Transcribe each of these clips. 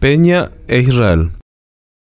Peña e Israel.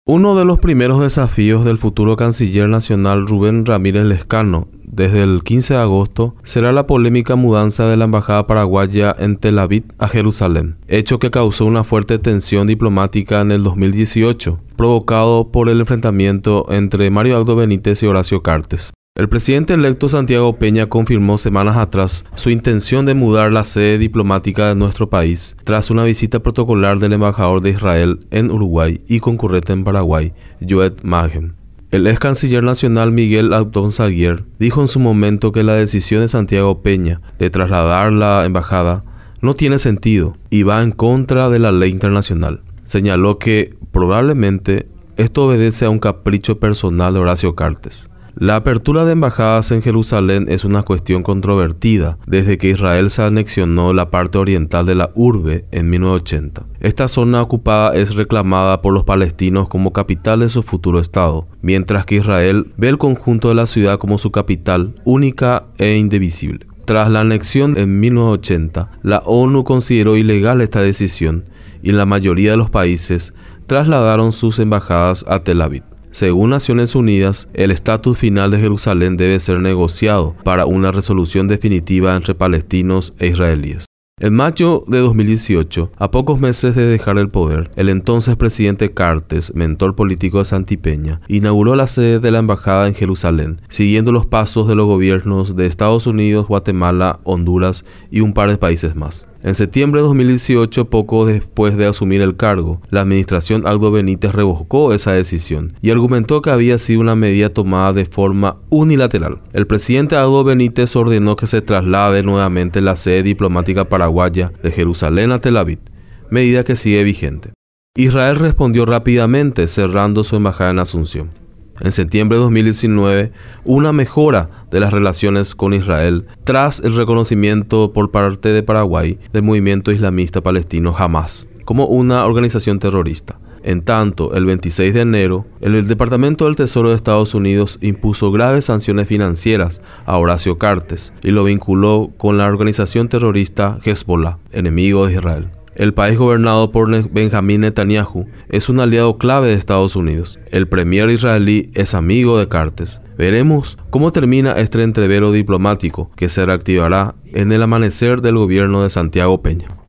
Uno de los primeros desafíos del futuro canciller nacional Rubén Ramírez Lescano desde el 15 de agosto será la polémica mudanza de la embajada paraguaya en Tel Aviv a Jerusalén, hecho que causó una fuerte tensión diplomática en el 2018, provocado por el enfrentamiento entre Mario Aldo Benítez y Horacio Cartes. El presidente electo Santiago Peña confirmó semanas atrás su intención de mudar la sede diplomática de nuestro país tras una visita protocolar del embajador de Israel en Uruguay y concurrente en Paraguay, Joed Magen. El ex canciller nacional Miguel Abdón Saguier dijo en su momento que la decisión de Santiago Peña de trasladar la embajada no tiene sentido y va en contra de la ley internacional. Señaló que probablemente esto obedece a un capricho personal de Horacio Cartes. La apertura de embajadas en Jerusalén es una cuestión controvertida desde que Israel se anexionó la parte oriental de la urbe en 1980. Esta zona ocupada es reclamada por los palestinos como capital de su futuro Estado, mientras que Israel ve el conjunto de la ciudad como su capital única e indivisible. Tras la anexión en 1980, la ONU consideró ilegal esta decisión y la mayoría de los países trasladaron sus embajadas a Tel Aviv. Según Naciones Unidas, el estatus final de Jerusalén debe ser negociado para una resolución definitiva entre palestinos e israelíes. En mayo de 2018, a pocos meses de dejar el poder, el entonces presidente Cartes, mentor político de Santipeña, inauguró la sede de la embajada en Jerusalén, siguiendo los pasos de los gobiernos de Estados Unidos, Guatemala, Honduras y un par de países más. En septiembre de 2018, poco después de asumir el cargo, la administración Aldo Benítez revocó esa decisión y argumentó que había sido una medida tomada de forma unilateral. El presidente Aldo Benítez ordenó que se traslade nuevamente la sede diplomática paraguaya de Jerusalén a Tel Aviv, medida que sigue vigente. Israel respondió rápidamente cerrando su embajada en Asunción en septiembre de 2019 una mejora de las relaciones con Israel tras el reconocimiento por parte de Paraguay del movimiento islamista palestino Hamas como una organización terrorista. En tanto, el 26 de enero, el Departamento del Tesoro de Estados Unidos impuso graves sanciones financieras a Horacio Cartes y lo vinculó con la organización terrorista Hezbollah, enemigo de Israel. El país gobernado por Benjamín Netanyahu es un aliado clave de Estados Unidos. El premier israelí es amigo de Cartes. Veremos cómo termina este entrevero diplomático que se reactivará en el amanecer del gobierno de Santiago Peña.